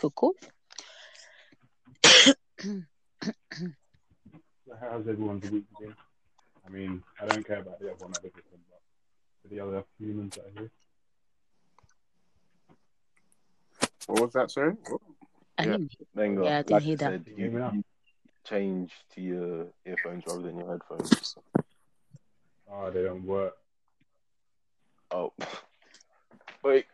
Cool, cool. How's everyone's week been? I mean, I don't care about the other one other people, but for the other humans that are here. What was that, sorry? I Yeah. didn't- Then Yeah, I didn't like hear that. said, Can you hear me you, now? you change to your earphones rather than your headphones. Oh, they don't work. Oh, wait.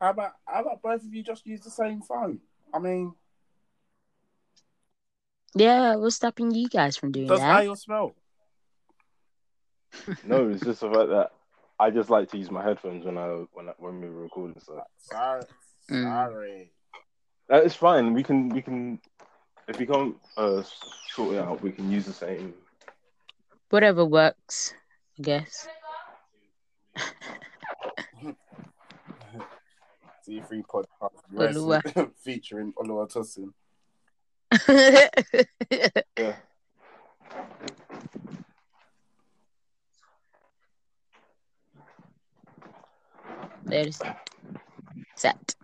How about how about both of you just use the same phone? I mean, Yeah, what's stopping you guys from doing does that? Ayo smell? No, it's just the fact that I just like to use my headphones when I when I, when we were recording stuff. Sorry, Mm. sorry. That is fine. We can we can if we can't uh, sort it out, we can use the same. Whatever works, I guess. C3 podcast featuring Oluwa Tosin. Yeah. There's set.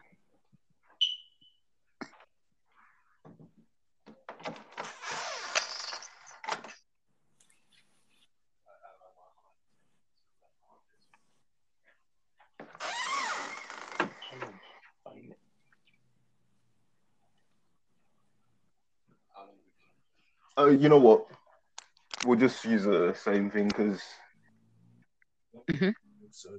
Oh, you know what? We'll just use the same thing because. Mhm. So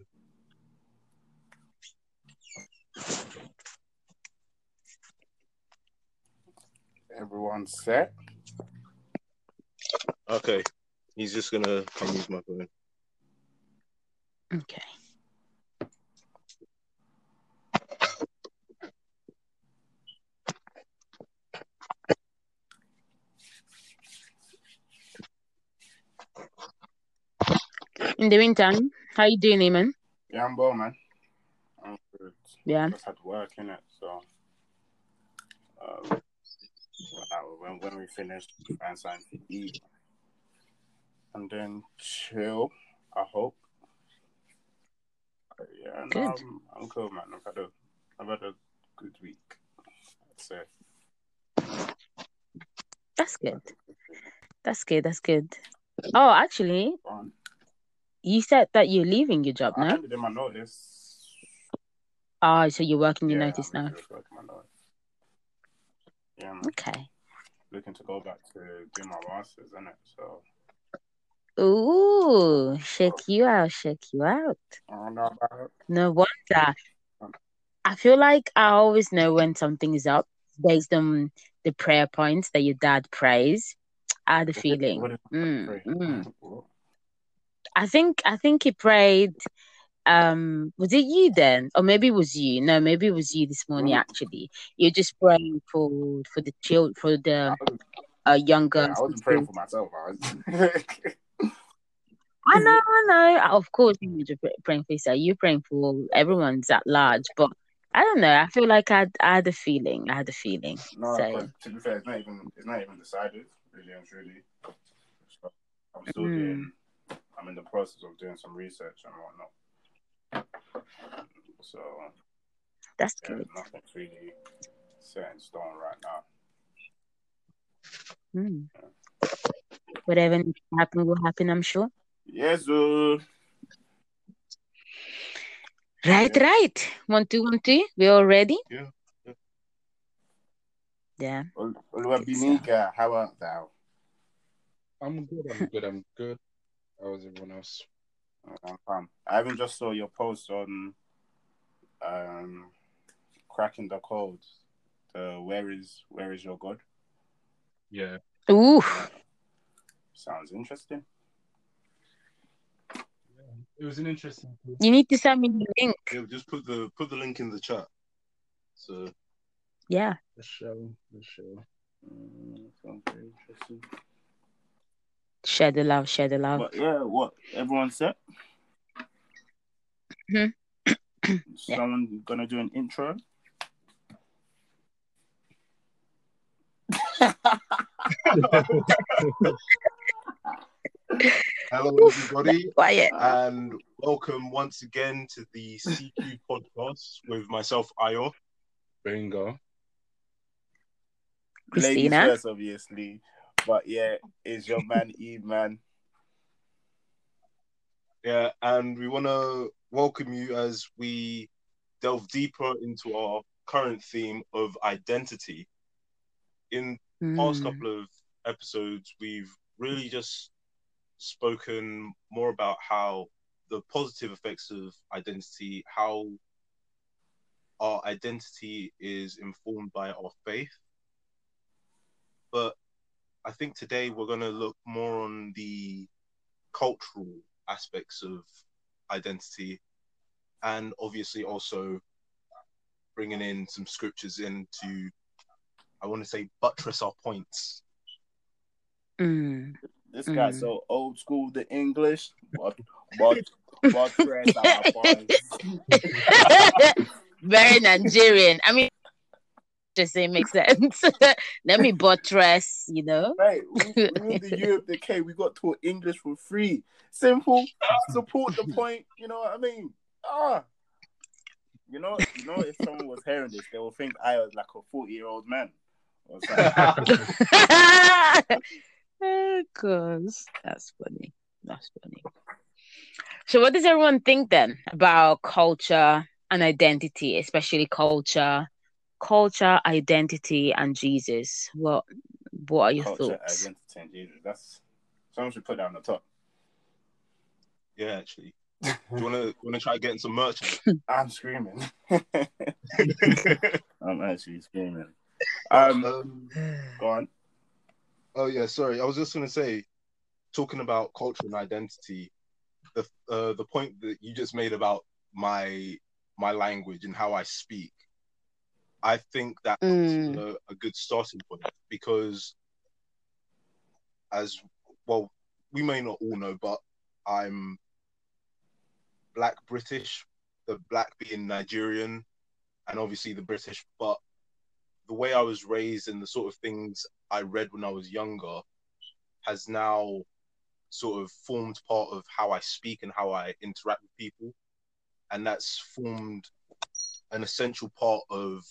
Everyone's set. okay, he's just gonna come use my phone. Okay. In the meantime, how you doing, Eamon? Yeah, I'm well, man. I'm good. Yeah. Just had work in it, so. Um, when, when we finish, find something to eat. And then chill, I hope. Uh, Yeah, no, Good. I'm, I'm cool, man. I've had a, I've had a good week. I'd say. That's good. That's good. That's good. Oh, actually, Fun. You said that you're leaving your job I now. handed in my notice. Oh, so you're working your Yeah, notice I'm now. just working my notice. Yeah, I'm Okay. looking to go back to do my masters, isn't it? So Ooh, shake you out, shake you out. I don't know about. No wonder. I feel like I always know when something is up based on the prayer points that your dad prays. I had a feeling. What is Mm, mm. What? I think I think he prayed. Um, was it you then, or maybe it was you? No, maybe it was you this morning. Actually, you're just praying for for the child for the I was- uh, young yeah. I wasn't praying for myself. I. I know, I know. Of course, you're praying for yourself. You're praying for everyone's at large, but I don't know. I feel like I had, I had a feeling. I had a feeling. no, So, but to be fair, it's not even it's not even decided, really and truly. I'm still Mm. doing. I'm in the process of doing some research and whatnot. So that's yeah, good. nothing's really set in stone right now. Mm. Whatever needs to happen will happen. I'm sure. Yes, sir. Right, right. One, two, one, two. We all ready? Yeah, yeah. Yeah. Ol- Oluwabinika, how art thou? I'm good. I'm good. I'm good. How was everyone else? I'm fine. I even just saw your post on um cracking the code. The where is where is your God? Yeah. Ooh. Sounds interesting. It was an interesting. You need to send me the link. Yeah, just put the put the link in the chat. So Yeah. The show. The show. Mm, sounds very interesting. Share the love. Share the love. But yeah, what everyone set? Mhm. Yeah. Someone gonna do an intro? hello everybody. Quiet. and welcome once again to the CQ podcast with myself, Ayo. Bingo. ladies Christina. first, obviously. But yeah, it's your man Eve, man. Yeah, and we want to welcome you as we delve deeper into our current theme of identity. In the past Mm. couple of episodes, we've really just spoken more about how the positive effects of identity, how our identity is informed by our faith. But I think today we're going to look more on the cultural aspects of identity and obviously also bringing in some scriptures in to i want to say buttress our points Mm. This guy Mm. so old school the English, but but but friends are boys. Very Nigerian. I mean, just say it makes sense. Let me buttress, you know. Right, we, we in the Europe, the K, we got taught English for free. Simple, support the point. You know what I mean? Ah, you know, you know, if someone was hearing this, they will think I was like a forty-year-old man. Or oh, gosh, that's funny. That's funny. So, what does everyone think then about culture and identity, especially culture, culture, identity, and Jesus? What What are your Culture, thoughts? identity, and Jesus. That's someone should put that on the top. yeah actually do you want to want to try getting some merch I'm screaming. I'm actually screaming. Um, um, go on. oh yeah sorry i was just going to say talking about culture and identity the uh, the point that you just made about my my language and how i speak i think that's Mm. a, a good starting point because as well we may not all know but i'm black british the black being nigerian and obviously the british but the way i was raised and the sort of things i read when i was younger has now sort of formed part of how i speak and how i interact with people and that's formed an essential part of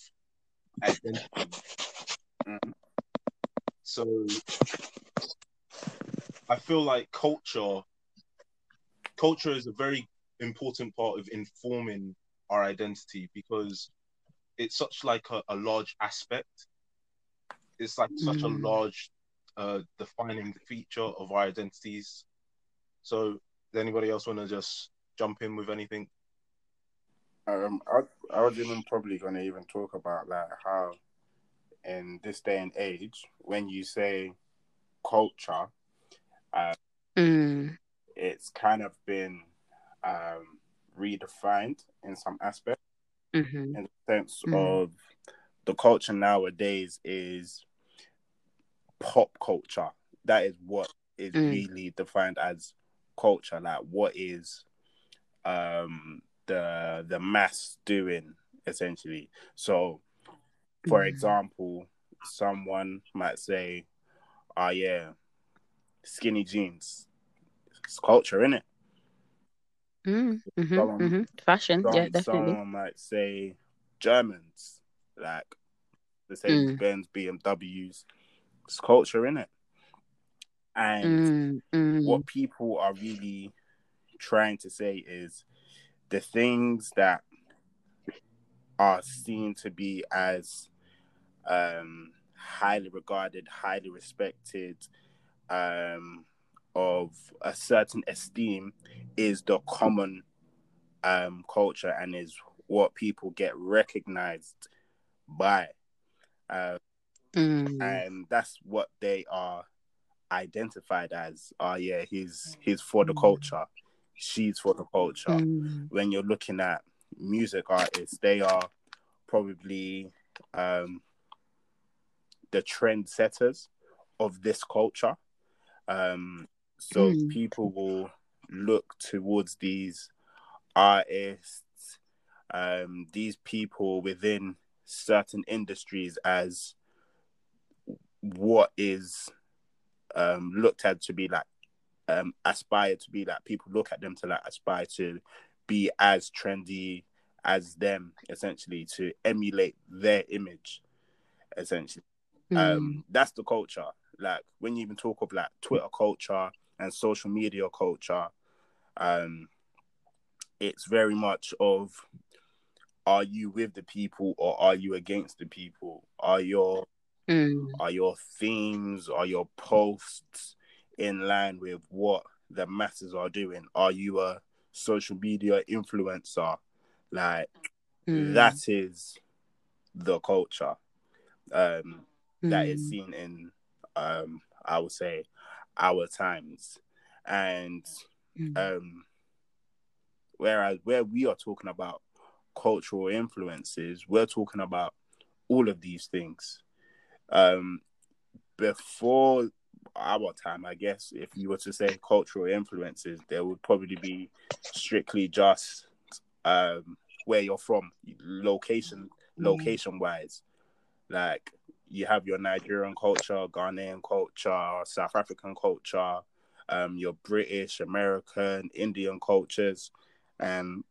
identity Mhm. so I feel like culture culture is a very important part of informing our identity because it's such like a, a large aspect. It's like such a Mm. large uh, defining feature of our identities. So does anybody else want to just jump in with anything? Um, I, I was even probably going to even talk about like how in this day and age, when you say culture, Mm. it's kind of been um, redefined in some aspects, hmm in the sense Mm. of the culture nowadays is pop culture. That is what is Mm. really defined as culture. Like what is um the the mass doing essentially. So for Mm. example, someone might say, "Oh yeah, skinny jeans. It's culture, isn't it?" Mm. hmm Someone- hmm Fashion, yeah, definitely. someone might say Germans, like Mercedes Benz, BMWs. It's culture, isn't it? And Mm. Mm. what people are really trying to say is the things that are seen to be as um, highly regarded, highly respected, um, of a certain esteem is the common um, culture and is what people get recognized by. Uh, Mm. and that's what they are identified as. Oh yeah, he's he's for the culture. She's for the culture. Mm. When you're looking at music artists, they are probably um, the trendsetters of this culture. Um, so Mm. people will look towards these artists, um, these people within certain industries as what is um, looked at to be like um, aspire to be like people look at them to like aspire to be as trendy as them essentially to emulate their image essentially Um, that's the culture. Like when you even talk of like Twitter culture and social media culture, um, it's very much of are you with the people or are you against the people? Are your Mm. are your themes, are your posts in line with what the masses are doing? Are you a social media influencer? Like Mm. that is the culture um, that is Mm. seen in, um, I would say, our times, and Mm. um, whereas where we are talking about cultural influences, we're talking about all of these things. Um, before our time, I guess, if you were to say cultural influences, there would probably be strictly just um, where you're from, location, location wise. Like you have your Nigerian culture, Ghanaian culture, South African culture, um, your British, American, Indian cultures, and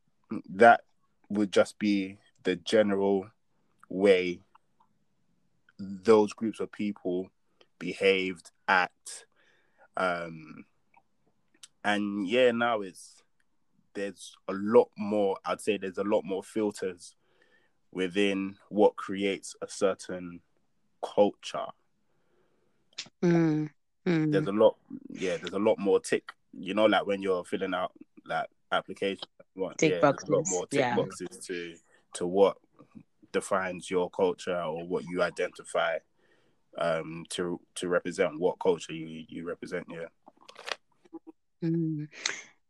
that would just be the general way those groups of people behaved, act, um, and yeah, now it's there's a lot more. I'd say there's a lot more filters within what creates a certain culture. Mm. Mm. There's a lot, yeah. There's a lot more tick. You know, like when you're filling out like applications, what, Tick yeah, there's a lot boxes, more tick yeah. boxes to to what defines your culture or what you identify um to to represent what culture you you represent. Yeah. Mm.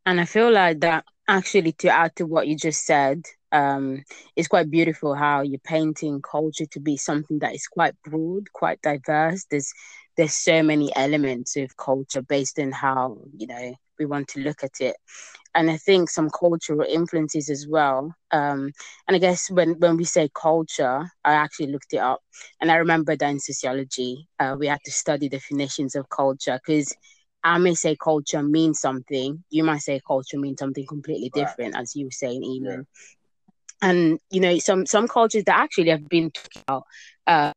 And I feel like that actually to add to what you just said, um, it's quite beautiful how you're painting culture to be something that is quite broad, quite diverse. There's there's so many elements of culture based on how, you know, we want to look at it. And I think some cultural influences as well. Um, and I guess when, when we say culture, I actually looked it up. And I remember that in sociology, uh, we had to study definitions of culture because I may say culture means something. You might say culture means something completely Right. different, as you were saying, Eamon. And you know, some some cultures that actually have been talked about, uh,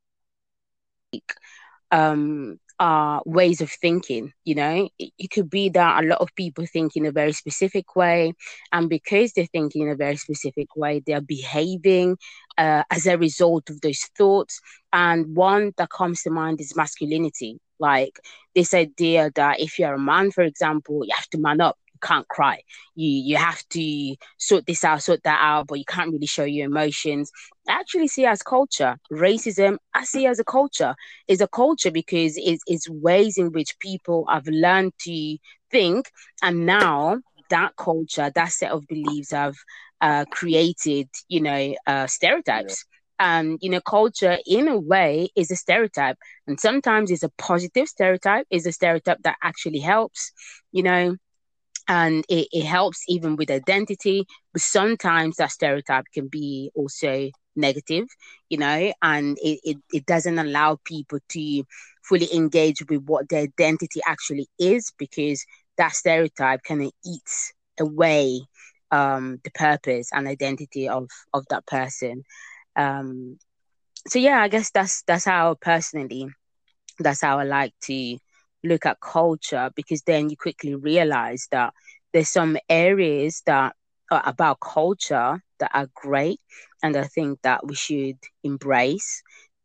um, are ways of thinking. You know, it, it could be that a lot of people think in a very specific way, and because they're thinking in a very specific way, they're behaving uh, as a result of those thoughts. And one that comes to mind is masculinity. Like this idea that if you're a man, for example, you have to man up. Can't cry. You you have to sort this out, sort that out, but you can't really show your emotions. I actually see as culture. Racism, I see as a culture. Is a culture because it's, it's ways in which people have learned to think, and now that culture, that set of beliefs have uh, created, you know, uh, stereotypes. And you know, culture in a way is a stereotype, and sometimes it's a positive stereotype. Is a stereotype that actually helps, you know, and it, it helps even with identity. But sometimes that stereotype can be also negative, you know, and it, it, it doesn't allow people to fully engage with what their identity actually is because that stereotype kind of eats away um, the purpose and identity of of that person. Um, so yeah, I guess that's that's how personally, that's how I like to look at culture because then you quickly realize that there's some areas that are about culture that are great and I think that we should embrace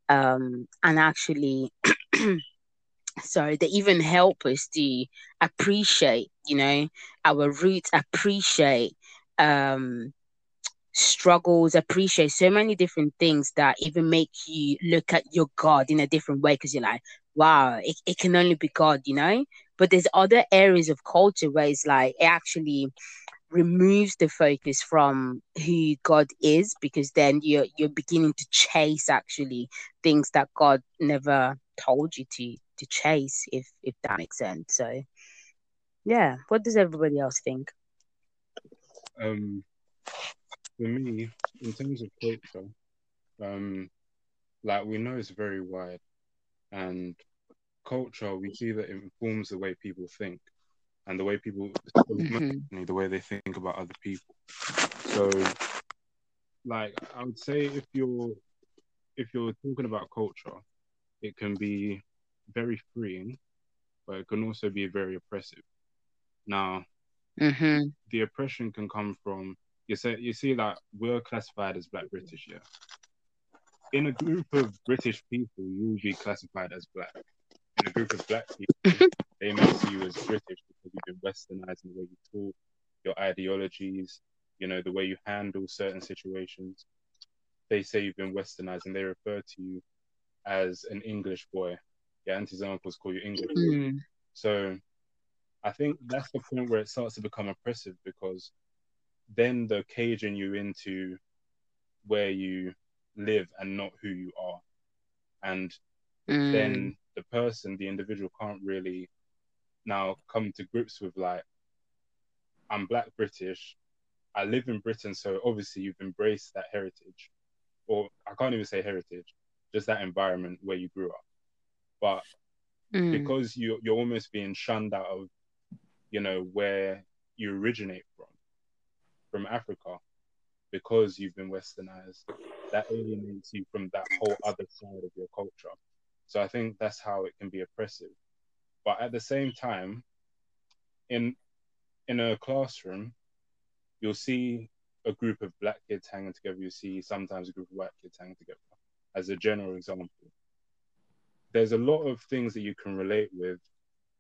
um, and actually sorry they even help us to appreciate you know our roots appreciate um struggles appreciate so many different things that even make you look at your god in a different way because you're like wow it, it can only be god you know? But there's other areas of culture where it's like it actually removes the focus from who god is because then you're you're beginning to chase actually things that god never told you to to chase if if that makes sense. So yeah what does everybody else think? Um, for me, in terms of culture, um, like we know it's very wide, and culture we see that it informs the way people think, and the way people, Mhm. the way they think about other people. So, like I would say, if you're if you're talking about culture, it can be very freeing, but it can also be very oppressive. Now, hmm the oppression can come from you say you see like we're classified as black British, yeah. In a group of British people, you'll be classified as black. In a group of black people, they may see you as British because you've been westernized in the way you talk, your ideologies, you know, the way you handle certain situations. They say you've been westernized and they refer to you as an English boy. Your aunties and uncles call you English. Mm. So I think that's the point where it starts to become oppressive because then they're caging you into where you live and not who you are. And Mm. then the person, the individual can't really now come to grips with like, I'm black British, I live in Britain, so obviously you've embraced that heritage. Or I can't even say heritage, just that environment where you grew up. But Mm. because you you're almost being shunned out of you know where you originate from from africa because you've been westernized that alienates you from that whole other side of your culture so i think that's how it can be oppressive. But at the same time in in a classroom you'll see a group of black kids hanging together. You see sometimes a group of white kids hanging together as a general example. There's a lot of things that you can relate with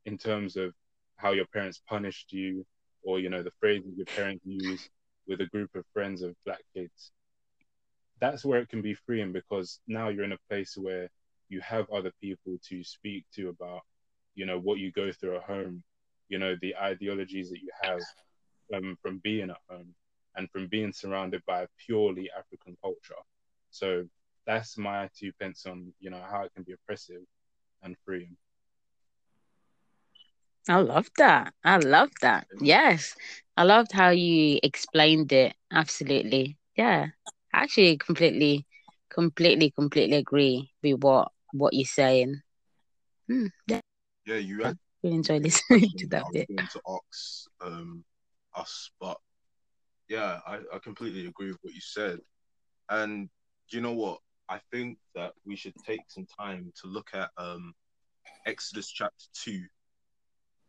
in terms of how your parents punished you or you know the phrases your parents use with a group of friends of black kids. That's where it can be freeing because now you're in a place where you have other people to speak to about you know what you go through at home you know the ideologies that you have um, from being at home and from being surrounded by a purely african culture so that's my two pence on you know how it can be oppressive and freeing I love that. I love that. Yes. I loved how you explained it. Absolutely. Yeah. I actually completely, completely, completely agree with what what you're saying. Hmm. Yeah, Yeah, you had really enjoy listening to that bit. to ask um, us, but yeah, I, I completely agree with what you said. And do you know what? I think that we should take some time to look at um, Exodus chapter 2.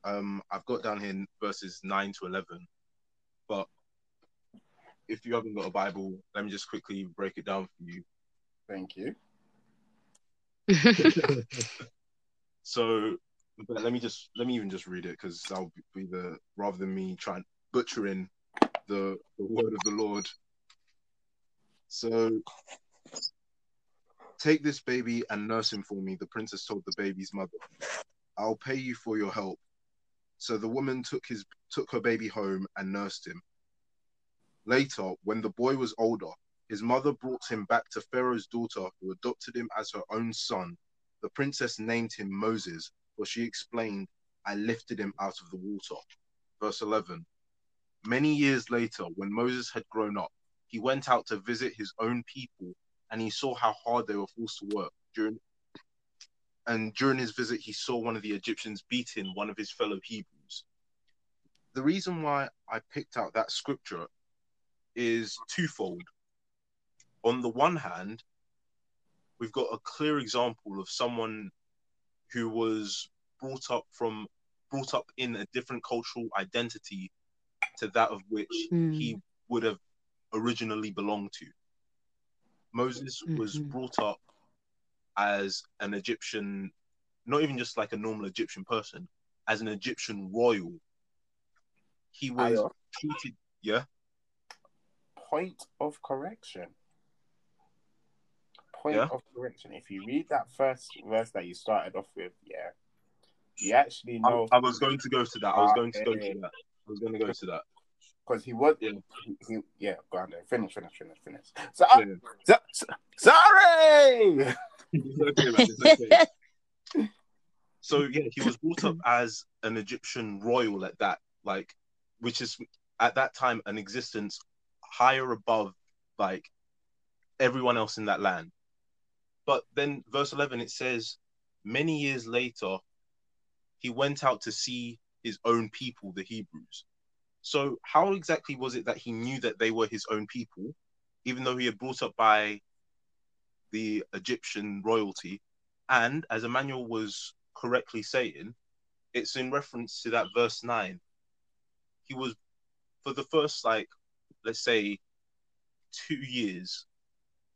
Um, I've got down here verses 9 to 11, but if you haven't got a Bible, let me just quickly break it down for you. Thank you. So but let me just let me even just read it because I'll be the rather than me trying butchering the, the word of the Lord. So take this baby and nurse him for me, the princess told the baby's mother. I'll pay you for your help. So the woman took his took her baby home and nursed him. Later, when the boy was older, his mother brought him back to Pharaoh's daughter, who adopted him as her own son. The princess named him Moses, for she explained, I lifted him out of the water. Verse 11 Many years later, when Moses had grown up, he went out to visit his own people, and he saw how hard they were forced to work. During and during his visit, he saw one of the Egyptians beating one of his fellow Hebrews. The reason why I picked out that scripture is twofold. On the one hand, we've got a clear example of someone who was brought up from brought up in a different cultural identity to that of which Mm. he would have originally belonged to. Moses was Mhm. brought up as an Egyptian, not even just like a normal Egyptian person, as an Egyptian royal. He was treated, yeah, Point of correction. Point Yeah. of correction. If you read that first verse that you started off with, yeah, you actually know I, I was going to go to that. I was going to go to that. I was going to go to that. because he was. Yeah. He, he, yeah, go on then. Finish, finish, finish, finish. So, Yeah. so, so- sorry. It's okay, man. It's okay. So yeah, he was brought up as an Egyptian royal at that, like, which is at that time an existence higher above like everyone else in that land. But then verse eleven it says, many years later, he went out to see his own people, the Hebrews. So how exactly was it that he knew that they were his own people, even though he had brought up by the Egyptian royalty? And as Emmanuel was correctly saying, it's in reference to that verse nine. He was for the first like let's say two years,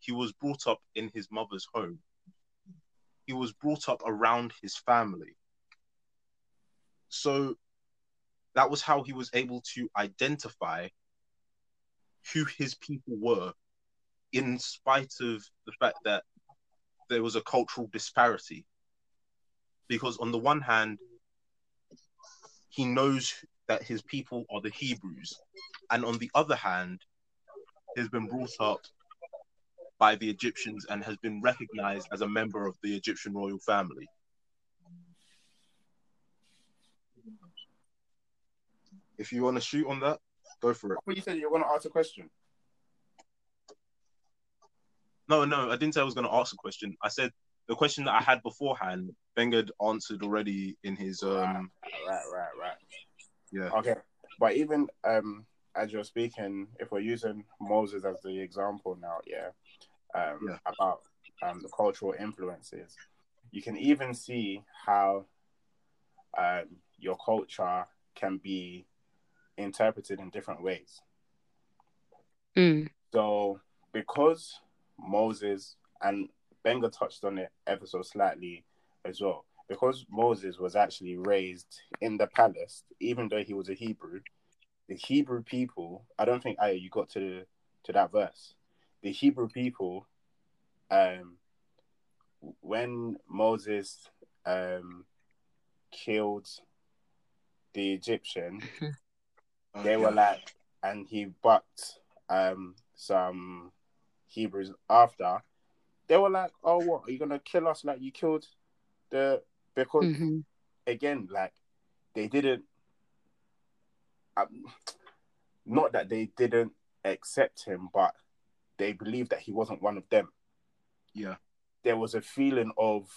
he was brought up in his mother's home. He was brought up around his family. So that was how he was able to identify who his people were, in spite of the fact that there was a cultural disparity. Because on the one hand, he knows that his people are the Hebrews, and on the other hand, he's been brought up by the Egyptians and has been recognized as a member of the Egyptian royal family. If you want to shoot on that, go for it. What you said you want to ask a question? No, no, I didn't say I was going to ask a question. I said the question that I had beforehand, Bengad answered already in his um. Right, right, right. Yeah. Okay, but even um, as you're speaking, if we're using Moses as the example now, yeah, um, Yeah. about um, the cultural influences, you can even see how um, your culture can be interpreted in different ways. Mm. So, because Moses and Benga touched on it ever so slightly as well, because Moses was actually raised in the palace, even though he was a Hebrew, the Hebrew people, I don't think Aya, you got to to that verse. The Hebrew people, um, when Moses um killed the Egyptian, they were like, and he bucked um some Hebrews after. They were like, "Oh, what are you gonna kill us like you killed the?" Because hmm again, like they didn't. Um, not that they didn't accept him, but they believed that he wasn't one of them. Yeah. There was a feeling of,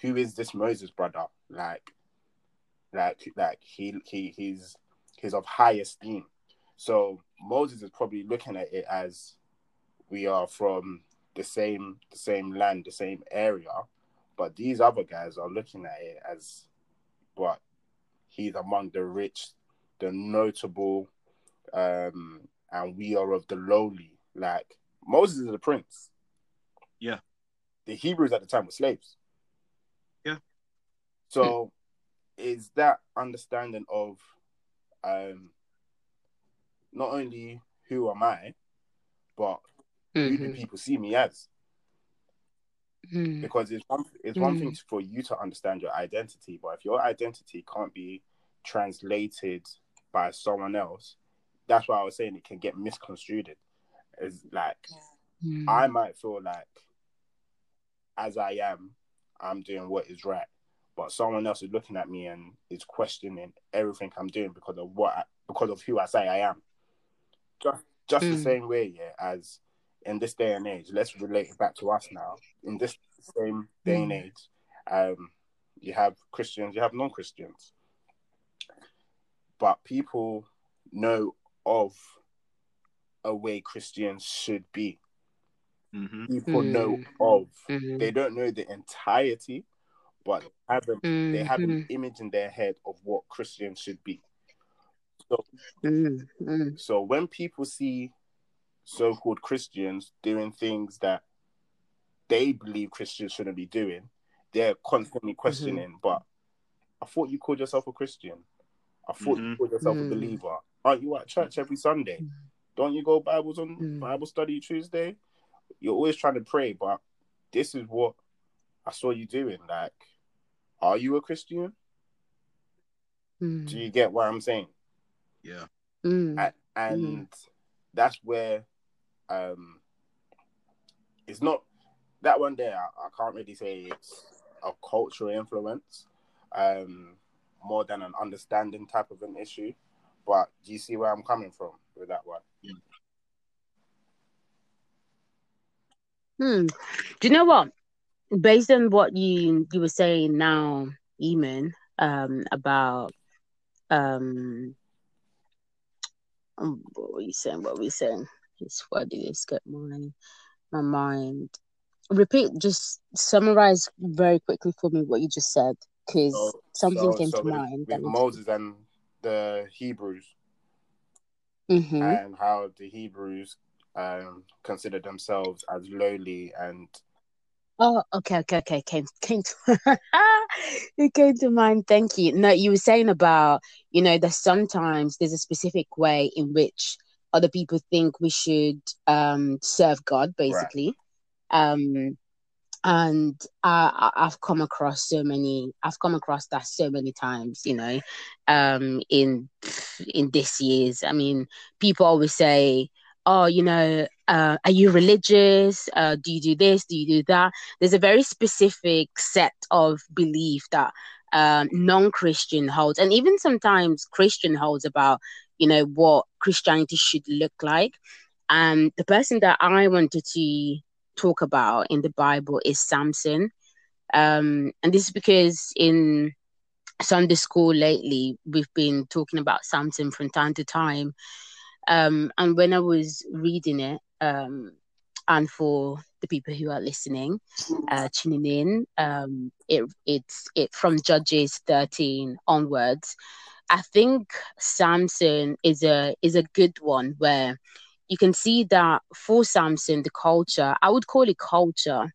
who is this Moses brother? Like, like, like he he he's he's of high esteem. So Moses is probably looking at it as we are from the same the same land, the same area, but these other guys are looking at it as but he's among the rich, the notable, um, and we are of the lowly. Like Moses is a prince. Yeah. The Hebrews at the time were slaves. Yeah. So is that understanding of um not only who am I, but who do Mhm. people see me as? Mm. because it's one it's one Mm. thing for you to understand your identity, but if your identity can't be translated by someone else, that's why I was saying it can get misconstrued. It's like Mm. I might feel like as I am, I'm doing what is right, but someone else is looking at me and is questioning everything I'm doing because of what I, because of who I say I am. Just just the Mm. same way, yeah, as in this day and age, let's relate it back to us now. In this same day and Mm. age, um, you have Christians, you have non-Christians, but people know of a way Christians should be. Mm-hmm. People know Mm. of. Mhm. They don't know the entirety, but have a, they have an Mhm. image in their head of what Christians should be. So Mm. Mm. So when people see so-called Christians doing things that they believe Christians shouldn't be doing, they're constantly questioning. But I thought you called yourself a Christian. I thought you called yourself a believer. Aren't you at church every Sunday? Mm. Don't you go Bibles on Mm. Bible study Tuesday? You're always trying to pray, but this is what I saw you doing. Like, are you a Christian? Do Mm. you get what I'm saying? Yeah. Mm. A- and that's where um it's not that one there I, I can't really say it's a cultural influence um more than an understanding type of an issue but do you see where i'm coming from with that one Hmm. Do you know what? Based on what you you were saying now, Eamon, um, about um, um, what were you saying? What were you saying? It's what did it escape my my mind? repeat, just summarize very quickly for me what you just said, because So- something so- came so to with, mind. with Moses and the Hebrews hmm and how the Hebrews um, consider themselves as lowly and Oh, okay, okay, okay. Came, came to, it came to mind. Thank you. No, you were saying about, you know, that sometimes there's a specific way in which other people think we should um serve God, basically. Um, and I, I've come across so many, I've come across that so many times, you know, um, in in this years. I mean, people always say, "Oh, you know, uh, are you religious? Uh, do you do this? Do you do that?" There's a very specific set of belief that um, non-Christian holds, and even sometimes Christian holds about, you know, what Christianity should look like. And the person that I wanted to talk about in the Bible is Samson. Um, and this is because in Sunday school lately, we've been talking about Samson from time to time. Um, and when I was reading it, um, and for the people who are listening, uh, tuning in, um, it it's it from Judges 13 onwards. I think Samson is a is a good one where you can see that for Samson, the culture, I would call it culture,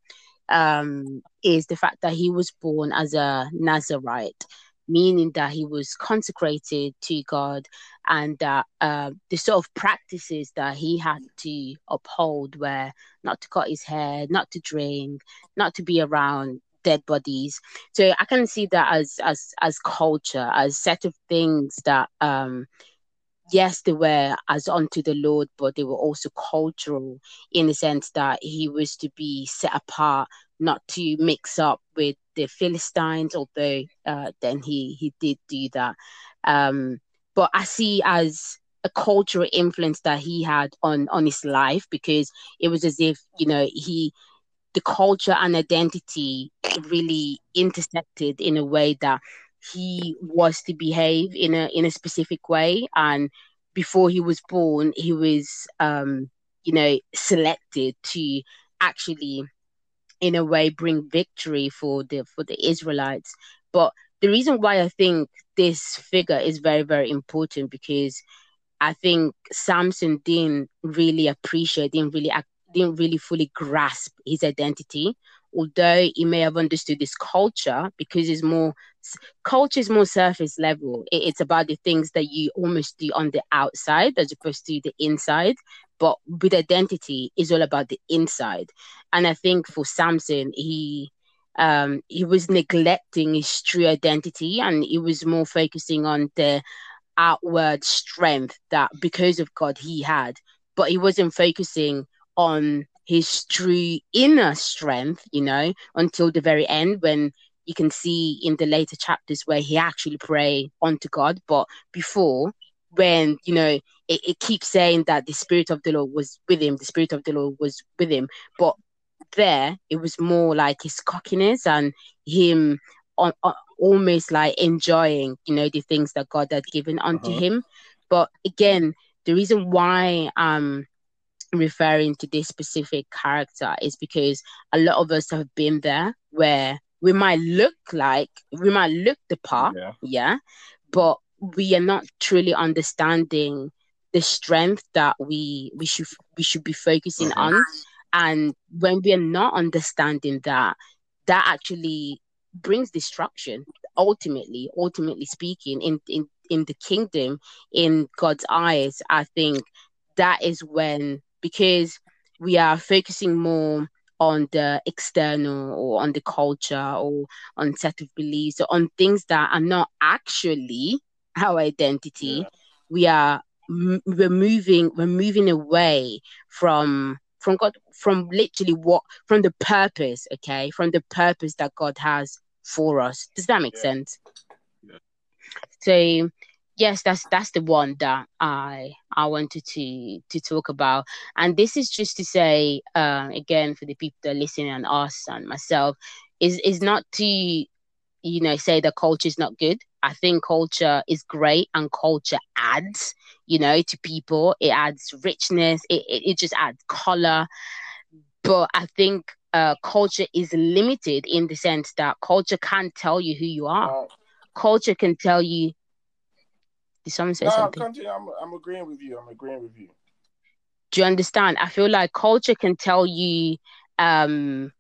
um, is the fact that he was born as a Nazarite, meaning that he was consecrated to God and that uh, the sort of practices that he had to uphold were not to cut his hair, not to drink, not to be around dead bodies. So I can see that as as as culture, as set of things that um yes, they were as unto the Lord, but they were also cultural in the sense that he was to be set apart, not to mix up with the Philistines, although uh, then he he did do that. Um, but I see as a cultural influence that he had on on his life because it was as if you know he the culture and identity really intersected in a way that he was to behave in a in a specific way and before he was born he was um you know selected to actually in a way bring victory for the for the Israelites but the reason why I think this figure is very very important because I think Samson didn't really appreciate, didn't really didn't really fully grasp his identity. Although he may have understood this culture because it's more culture is more surface level. It- it's about the things that you almost do on the outside as opposed to the inside. But with identity, is all about the inside. And I think for Samson, he um he was neglecting his true identity and he was more focusing on the outward strength that because of God he had, but he wasn't focusing on his true inner strength, you know, until the very end when you can see in the later chapters where he actually pray unto God. But before, when you know it, it keeps saying that the spirit of the Lord was with him, the spirit of the Lord was with him, but there it was more like his cockiness and him on, on almost like enjoying you know the things that god had given unto Uh-huh. him but again the reason why i'm referring to this specific character is because a lot of us have been there where we might look like we might look the part Yeah. yeah but we are not truly understanding the strength that we we should we should be focusing Mhm. on and when we are not understanding that that actually brings destruction ultimately ultimately speaking in in in the kingdom in god's eyes i think that is when because we are focusing more on the external or on the culture or on set of beliefs or on things that are not actually our identity Yeah. we are we're moving we're moving away from from god from literally what from the purpose okay from the purpose that god has for us does that make Yeah. sense Yeah. so yes that's that's the one that i i wanted to to talk about. And this is just to say uh, again for the people that are listening and us and myself is is not to you know say that culture is not good. I think culture is great and culture adds you know to people. It adds richness. It, it, it just adds color. But i think uh, culture is limited in the sense that culture can't tell you who you are. Culture can tell you. Did someone say no, something? continue. I'm, I'm agreeing with you. I'm agreeing with you. Do you understand? I feel like culture can tell you, um,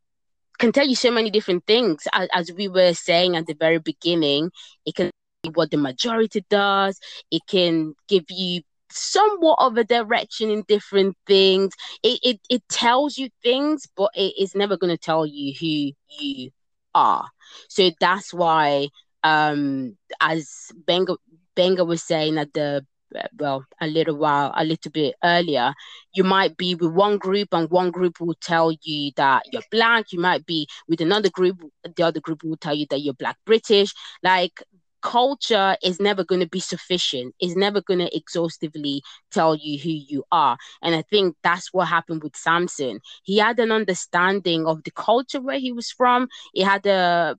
can tell you so many different things. As, as we were saying at the very beginning, it can be what the majority does. It can give you somewhat of a direction in different things. It it, it tells you things, but it is never going to tell you who you are. So that's why, um, as Benga Benga was saying at the uh, well a little while a little bit earlier you might be with one group and one group will tell you that you're black. You might be with another group the other group will tell you that you're black british. Like culture is never going to be sufficient. Is never going to exhaustively tell you who you are. And i think that's what happened with samson. He had an understanding of the culture where he was from. He had a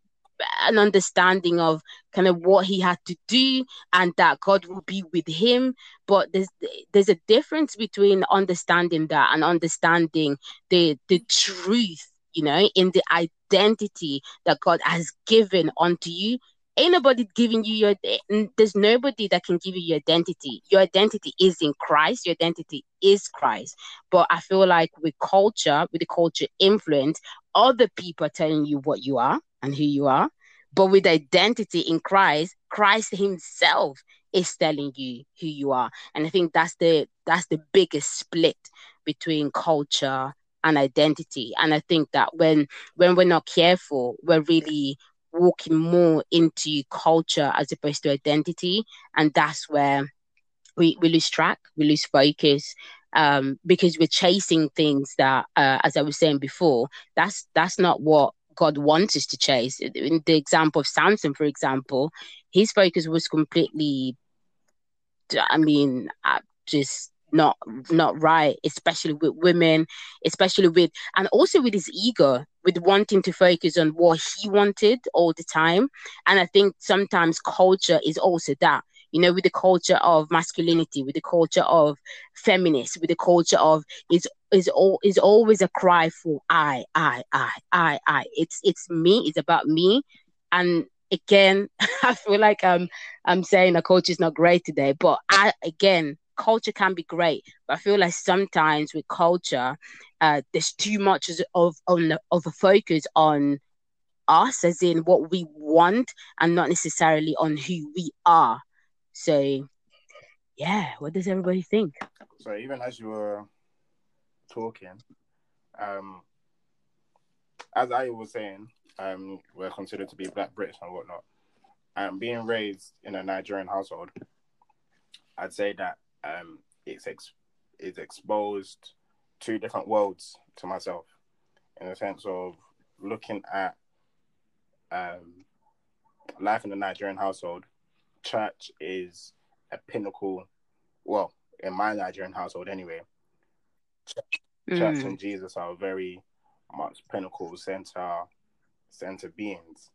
an understanding of kind of what he had to do and that God will be with him. But there's there's a difference between understanding that and understanding the the truth, you know, in the identity that God has given unto you. Ain't nobody giving you your there's nobody that can give you your identity. Your identity is in Christ, your identity is Christ. But I feel like with culture, with the culture influence, other people are telling you what you are and who you are. But with identity in Christ, Christ Himself is telling you who you are. And I think that's the that's the biggest split between culture and identity. And I think that when when we're not careful, we're really walking more into culture as opposed to identity. And that's where we, we lose track, we lose focus, um, because we're chasing things that, uh, as I was saying before, that's that's not what God wants us to chase. In the example of Samson, for example, his focus was completely, I mean, uh, just not not right, especially with women, especially with, and also with his ego, with wanting to focus on what he wanted all the time. And I think sometimes culture is also that you know, with the culture of masculinity, with the culture of feminists with the culture of is is all is always a cry for I, I, I, I, I. It's it's me. It's about me. And again, I feel like I'm I'm saying the culture is not great today, but I again culture can be great, but I feel like sometimes with culture, uh, there's too much of on of a focus on us, as in what we want, and not necessarily on who we are. So, yeah, what does everybody think? So even as you were talking, um, as I was saying, um, we're considered to be Black British and whatnot. And being raised in a Nigerian household, I'd say that um, it's ex- it's exposed two different worlds to myself, in the sense of looking at um, life in a Nigerian household church is a pinnacle. Well, in my Nigerian household, anyway, church, mm. and Jesus are very much pinnacle center center beings.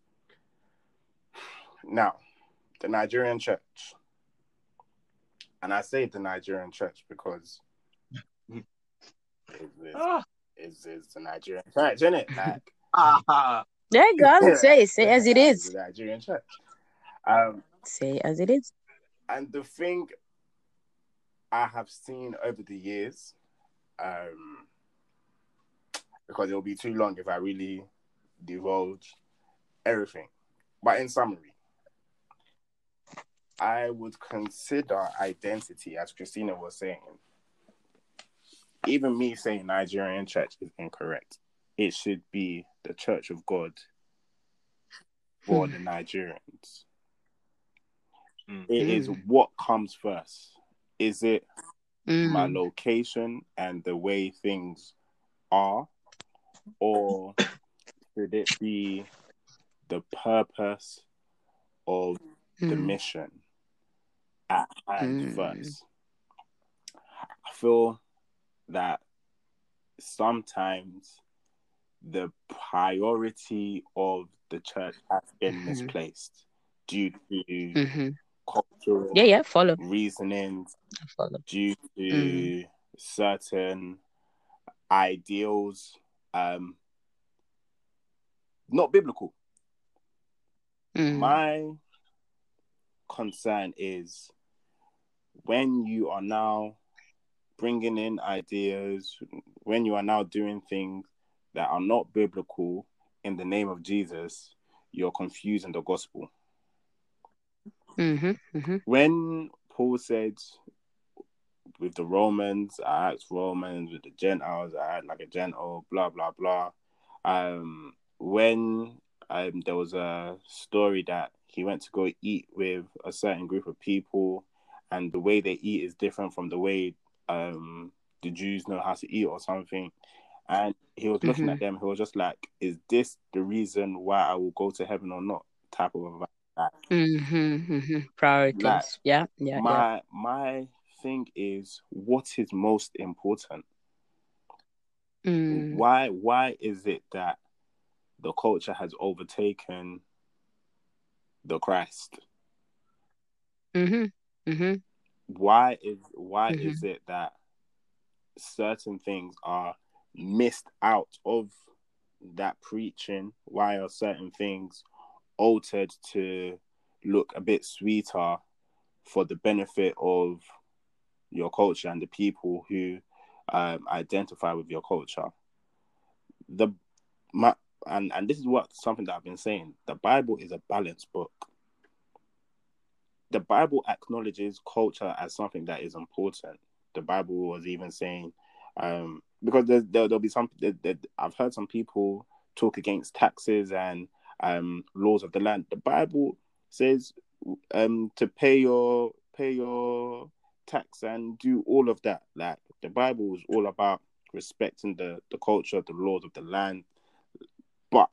Now, the Nigerian church, and I say the Nigerian church because it's, it's, oh. it's, it's the Nigerian church, isn't it? Like, there you go. Say it. Say it as it is. The Nigerian church. Um, say as it is. And the thing I have seen over the years, um, because it'll be too long if I really divulge everything. But in summary, I would consider identity, as Christina was saying, even me saying Nigerian church is incorrect. It should be the Church of God for hmm. the Nigerians. Mm. It is mm. what comes first. Is it mm. my location and the way things are, or should it be the purpose of mm. the mission at hand mm. first? I feel that sometimes the priority of the church has been mm-hmm. misplaced due to mm-hmm cultural yeah yeah follow reasonings follow. due to mm. certain ideals um not biblical. Mm. My concern is when you are now bringing in ideas, when you are now doing things that are not biblical in the name of Jesus, you're confusing the gospel. Hmm hmm When Paul said, with the Romans, I act Romans, with the Gentiles, I act like a Gentile, blah, blah, blah. Um, when um, there was a story that he went to go eat with a certain group of people, and the way they eat is different from the way um, the Jews know how to eat or something. And he was looking Mhm. at them, he was just like, Is this the reason why I will go to heaven or not? type of a vibe. hmm hmm Priorities. Like, yeah, yeah, yeah. my my thing is what is most important Mm. why why is it that the culture has overtaken the christ hmm hmm why is why Mhm. is it that certain things are missed out of that preaching why are certain things altered to look a bit sweeter for the benefit of your culture and the people who um, identify with your culture. The my, and and this is what something that i've been saying. The bible is a balanced book. The bible acknowledges culture as something that is important. The bible was even saying um because there, there'll be some there, there, i've heard some people talk against taxes and um laws of the land the bible says um to pay your pay your tax and do all of that like the bible is all about respecting the the culture the laws of the land but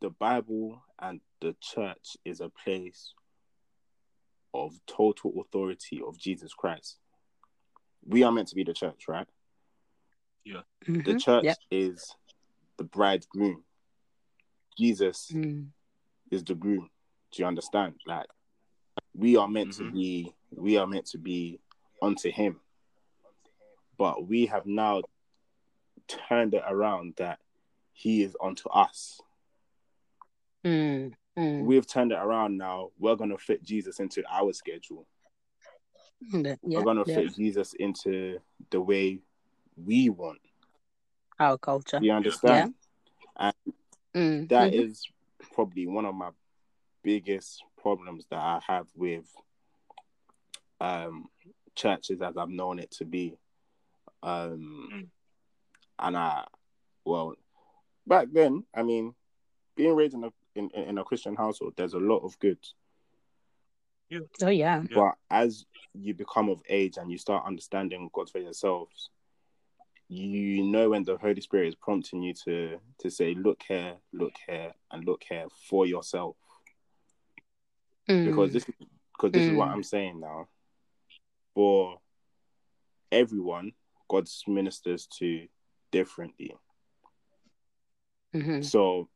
the bible and the church is a place of total authority of jesus christ we are meant to be the church right Yeah. the Mhm. church Yep. is the bridegroom jesus Mm. is the groom do you understand like we are meant to Mhm. be we are meant to be unto him but we have now turned it around that he is unto us Mm. Mm. we've turned it around now we're going to fit jesus into our schedule. Yeah, we're going to yeah. fit jesus into the way we want Our culture. you understand Mm. That Mhm. is probably one of my biggest problems that I have with um, churches as I've known it to be. Um, Mm. And I, well, back then, I mean, being raised in a in, in a Christian household, there's a lot of good. Oh yeah. Yeah. But as you become of age and you start understanding God for yourselves, you know when the Holy Spirit is prompting you to to say, "Look here, look here, and look here" for yourself. because Mm. this because this is what Mm. I'm saying now. For everyone, God's ministers to differently. Mhm. So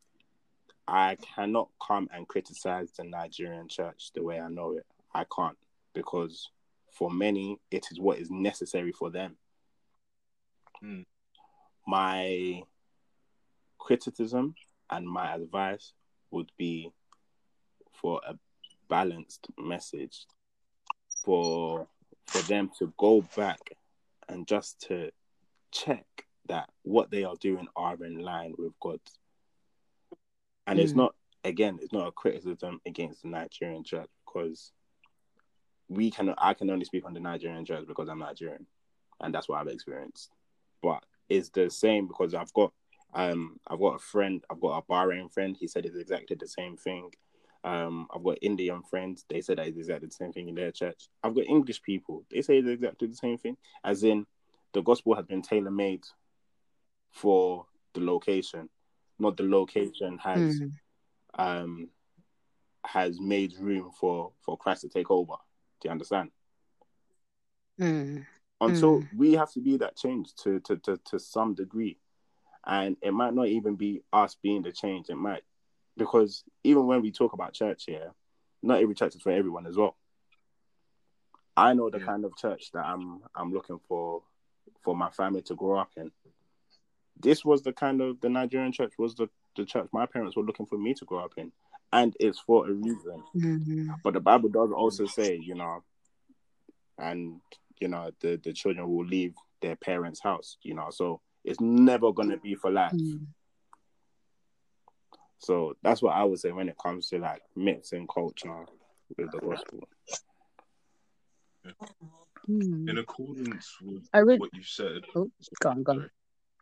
I cannot come and criticize the Nigerian church the way I know it. I can't because for many it is what is necessary for them. Mm. My criticism and my advice would be for a balanced message for for them to go back and just to check that what they are doing are in line with God. And it's Mm. not again, it's not a criticism against the Nigerian church because we can I can only speak on the Nigerian church because I'm Nigerian and that's what I've experienced. But it's the same because I've got um I've got a friend, I've got a Bahrain friend, he said it's exactly the same thing. Um, I've got Indian friends, they said that it's exactly the same thing in their church. I've got English people, they say it's exactly the same thing. As in the gospel has been tailor made for the location, not the location has Mm. um has made room for for Christ to take over. Do you understand? Mm. Until Mm. we have to be that change to, to to to some degree, and it might not even be us being the change. It might because even when we talk about church here, not every church is for everyone as well. I know the Yeah. kind of church that I'm I'm looking for for my family to grow up in. this was the kind of the Nigerian church was the, the church my parents were looking for me to grow up in. And it's for a reason. Mm-hmm. But the Bible does also say, you know, and you know, the, the children will leave their parents' house, you know, so it's never gonna be for life. Mm. So that's what I would say when it comes to like mixing culture with the gospel. Mm. In accordance with I would. what you said, Oh, go on, go on. Sorry.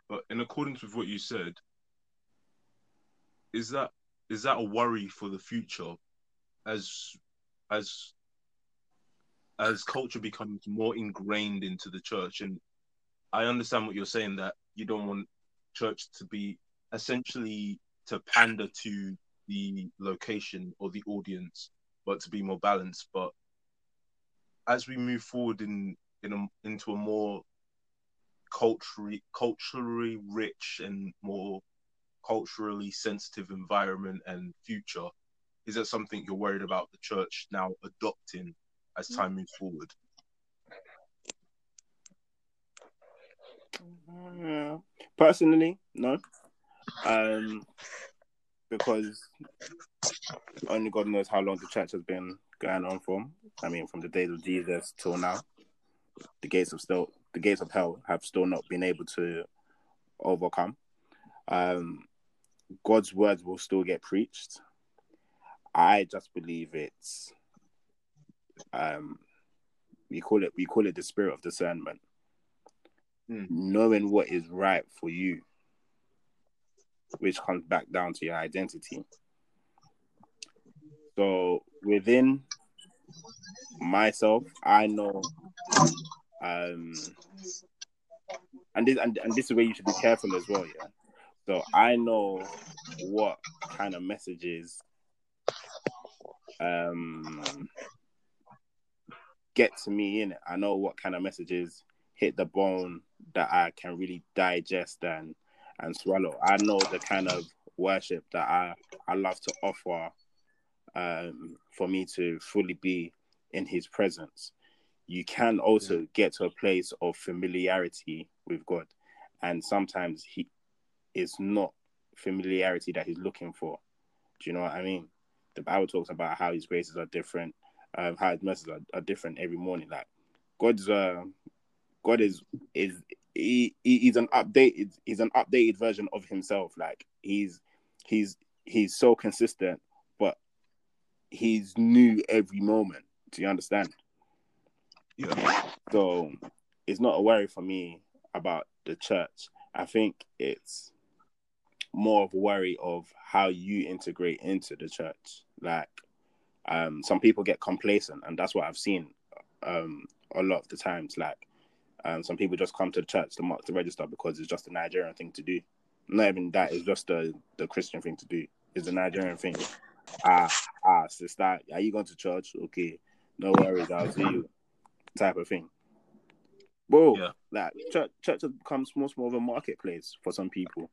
but in accordance with what you said, is that is that a worry for the future as as as culture becomes more ingrained into the church and I understand what you're saying that you don't want church to be essentially to pander to the location or the audience, but to be more balanced. But as we move forward in in a, into a more culturally culturally rich and more culturally sensitive environment and future, is that something you're worried about the church now adopting as time moves forward? Uh, personally, no. Um, because only God knows how long the church has been going on for. I mean, from the days of Jesus till now, the gates of still the gates of hell have still not been able to overcome. Um, God's words will still get preached. I just believe it's um, we call it we call it the spirit of discernment, Mm. knowing what is right for you which comes back down to your identity. So within myself, I know, um, and this and, and this is where you should be careful as well. Yeah. So I know what kind of messages um get to me in it. I know what kind of messages hit the bone that I can really digest and and swallow. I know the kind of worship that I, I love to offer um, for me to fully be in his presence. You can also get to a place of familiarity with God. And sometimes he is not familiarity that he's looking for. Do you know what I mean? The Bible talks about how his graces are different, um, how his mercies are, are different every morning. Like God's uh, God is is he, he he's an updated he's an updated version of himself. Like he's he's he's so consistent, but he's new every moment. Do you understand? Yeah. So it's not a worry for me about the church. I think it's more of a worry of how you integrate into the church. Like um some people get complacent and that's what I've seen um a lot of the times. Like um some people just come to the church to mark the register because it's just a Nigerian thing to do. Not even that, it's just the the Christian thing to do. It's the Nigerian thing. Ah ah sister, are you going to church? Okay, no worries, I'll see you. Type of thing. Whoa, Yeah. like church, church has become more of a marketplace for some people.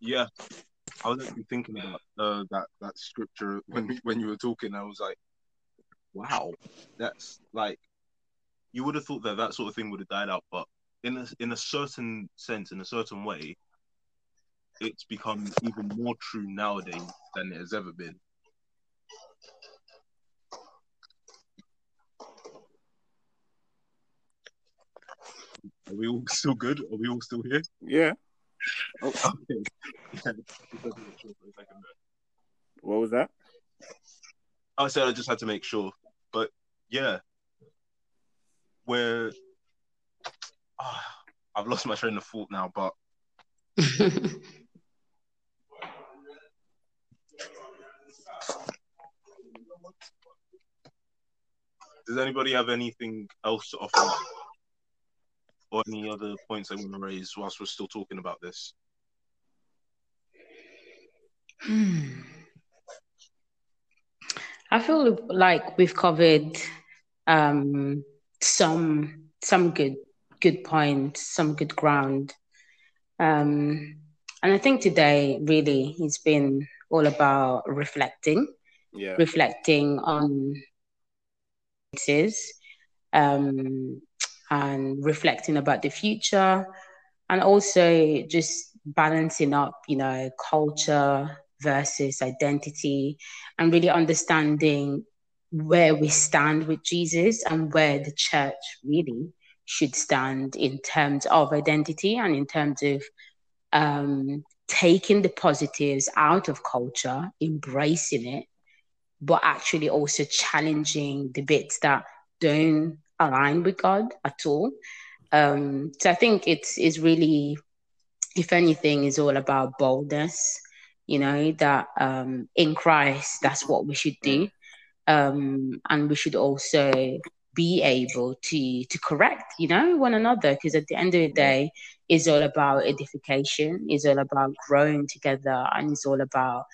Yeah, I was actually thinking about uh, that that scripture when when you were talking. I was like, wow, that's like you would have thought that that sort of thing would have died out, but in a in a certain sense, in a certain way, it's become even more true nowadays than it has ever been. Are we all still good? Are we all still here? Yeah. Okay. Yeah, just had to make sure for a second there. What was that? I said I just had to make sure, but yeah, where ah, I've lost my train of thought now. But does anybody have anything else to offer, or any other points they want to raise whilst we're still talking about this? Hmm. I feel like we've covered um, some some good good points, some good ground, um, and I think today really it's been all about reflecting, Yeah. reflecting on experiences, um, and reflecting about the future, and also just balancing up, you know, culture versus identity and really understanding where we stand with Jesus and where the church really should stand in terms of identity and in terms of um, taking the positives out of culture, embracing it, but actually also challenging the bits that don't align with God at all. Um, so I think it's is really, if anything, is all about boldness. You know that um, in Christ, that's what we should do, um, and we should also be able to to correct, you know, one another. Because at the end of the day, it's all about edification. It's all about growing together, and it's all about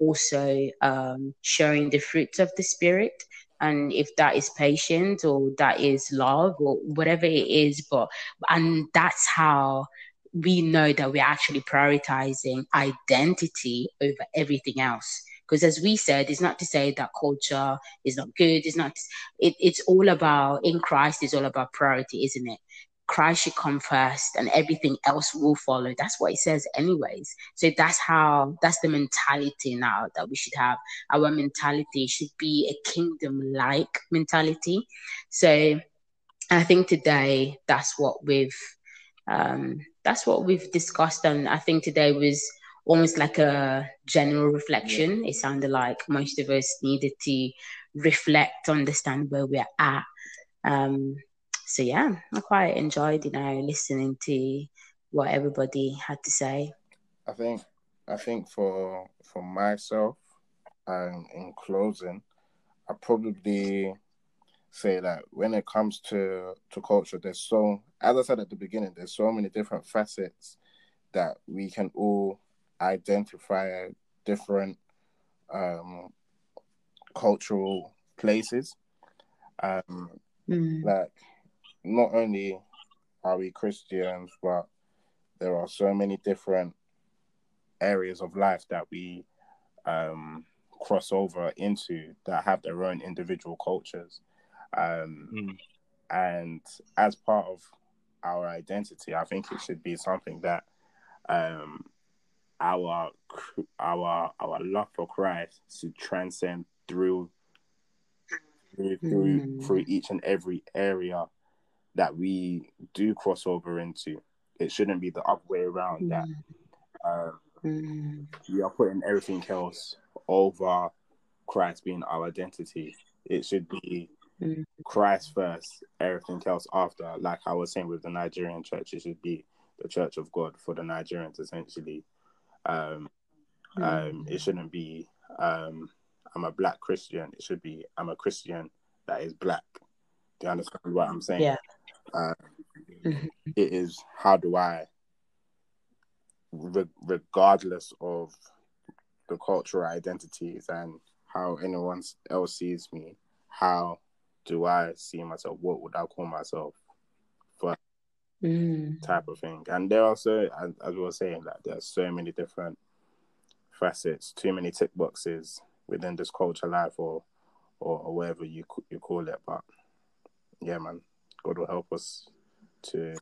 also um, showing the fruits of the spirit and if that is patience or that is love or whatever it is but and that's how we know that we're actually prioritizing identity over everything else. Because as we said it's not to say that culture is not good it's not it, it's all about in christ is all about priority isn't it Christ should come first and everything else will follow. That's what it says, anyways. So that's how, that's the mentality now that we should have. Our mentality should be a kingdom like mentality. So I think today that's what we've, um, that's what we've discussed. And I think today was almost like a general reflection. It sounded like most of us needed to reflect, understand where we're at. Um, so yeah, I quite enjoyed, you know, listening to what everybody had to say. I think I think for for myself and in closing, I probably say that when it comes to to culture, there's so as I said at the beginning, there's so many different facets that we can all identify different um cultural places. Um mm. like not only are we Christians, but there are so many different areas of life that we um, cross over into that have their own individual cultures. Um, mm. And as part of our identity, I think it should be something that um, our our our love for Christ should transcend through through mm. through each and every area that we do cross over into. It shouldn't be the other way around mm. that uh, mm. we are putting everything else over Christ being our identity. It should be mm. Christ first, everything else after. Like I was saying with the Nigerian church, it should be the church of God for the Nigerians essentially. Um, um, it shouldn't be um, I'm a black Christian. It should be I'm a Christian that is black. Do you understand what I'm saying? Yeah. Uh, mm-hmm. it is how do I, re- regardless of the cultural identities and how anyone else sees me, how do I see myself? What would I call myself? For mm. type of thing. And there are so, as, as we were saying, that there are so many different facets, too many tick boxes within this culture life or or, or whatever you you call it. But yeah, man, God will help us to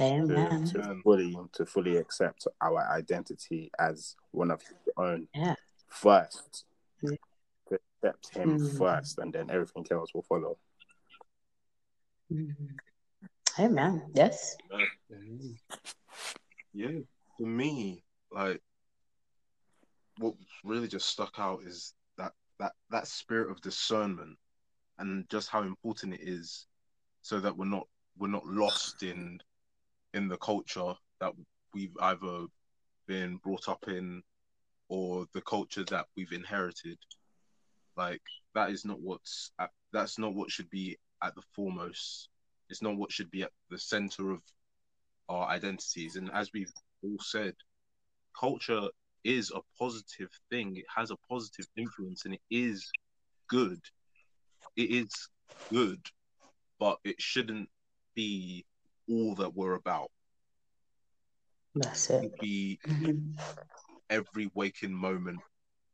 Amen. To, to fully to fully accept our identity as one of His own yeah. first. Yeah. To accept Him mm. first, and then everything else will follow. Mm. Amen. Yes. Yeah, for me, like what really just stuck out is that that that spirit of discernment and just how important it is so that we're not we're not lost in in the culture that we've either been brought up in or the culture that we've inherited. Like that is not what's at, that's not what should be at the foremost. It's not what should be at the center of our identities. And as we've all said culture is a positive thing. It has a positive influence and it is good. It is good but it shouldn't be all that we're about. That's it. be mm-hmm. every waking moment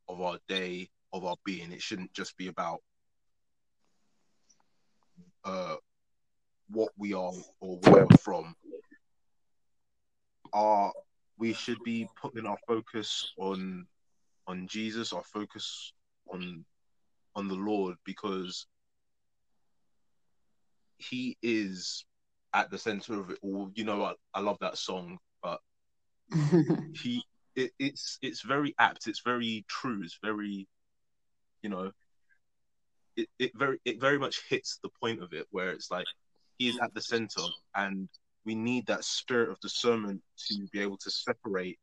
of our day, of our being. It shouldn't just be about uh, what we are or where we're from. our we should be putting our focus on on Jesus, our focus on on the Lord, because He is at the center of it all. You know, I, I love that song, but he it, it's it's very apt. It's very true. It's very, you know, it, it very it very much hits the point of it where it's like he is at the center, and we need that spirit of discernment to be able to separate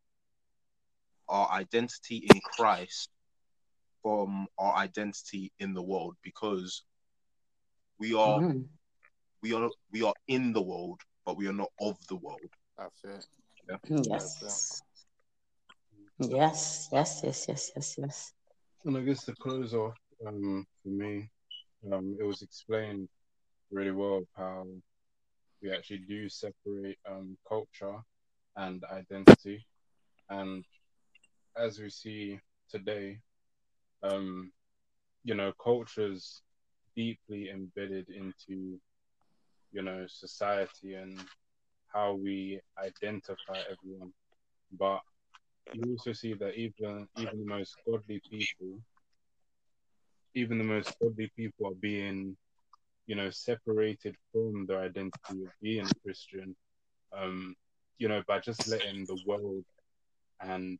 our identity in Christ from our identity in the world because we are Mhm. We are we are in the world but we are not of the world That's it. Yes. Yes, yes, yes, yes, yes, yes. And I guess the close off, um, for me, um, it was explained really well how we actually do separate um, culture and identity. And as we see today, um, you know, culture's deeply embedded into, you know, society and how we identify everyone. But you also see that even even the most godly people, even the most godly people are being, you know, separated from their identity of being Christian, um, you know, by just letting the world and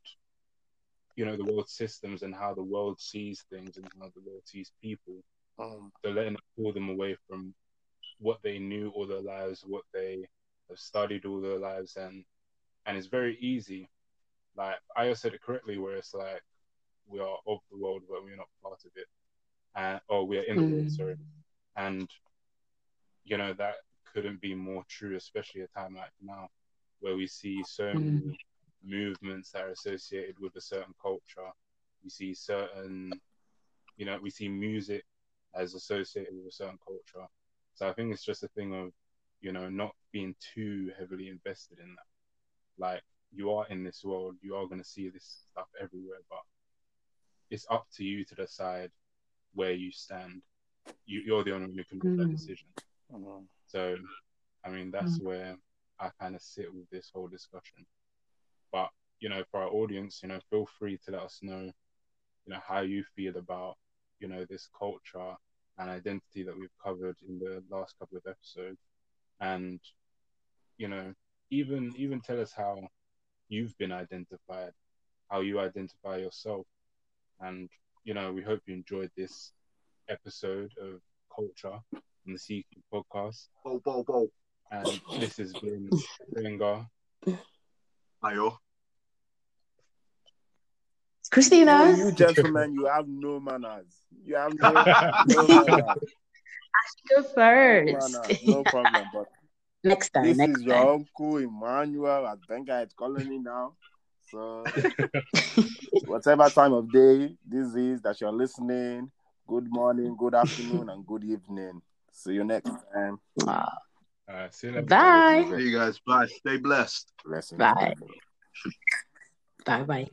you know the world systems and how the world sees things and how the world sees people, Um, they're letting it pull them away from what they knew all their lives, what they have studied all their lives, and and it's very easy. Like I said it correctly, where it's like we are of the world, but we're not part of it, and or we are in the world, Mm. sorry, and you know that couldn't be more true, especially a time like now, where we see so Mm. many movements that are associated with a certain culture. We see certain, you know, we see music as associated with a certain culture. So I think it's just a thing of, you know, not being too heavily invested in that. Like you are in this world, you are going to see this stuff everywhere, but it's up to you to decide where you stand. You, you're the only one who can make that Mm. decision. um, So, I mean, that's where I kind of sit with this whole discussion. But, you know, for our audience, you know, feel free to let us know, you know, how you feel about, you know, this culture and identity that we've covered in the last couple of episodes. And, you know, even even tell us how you've been identified, how you identify yourself. And, you know, we hope you enjoyed this episode of Culture on the CQ podcast. Bo, bo, bo. And this has been Benga. Ayo. Christina, you gentlemen, you have no manners. You have no, no manners. go No first. manners. No problem. But next time, this next is your time. uncle Emmanuel. I think it's calling me now. So whatever time of day this is that you're listening, good morning, good afternoon, and good evening. See you next time. Aw, Uh, see you later. Bye. See you guys. Bye. Stay blessed. Blessings. Bye. Bye bye.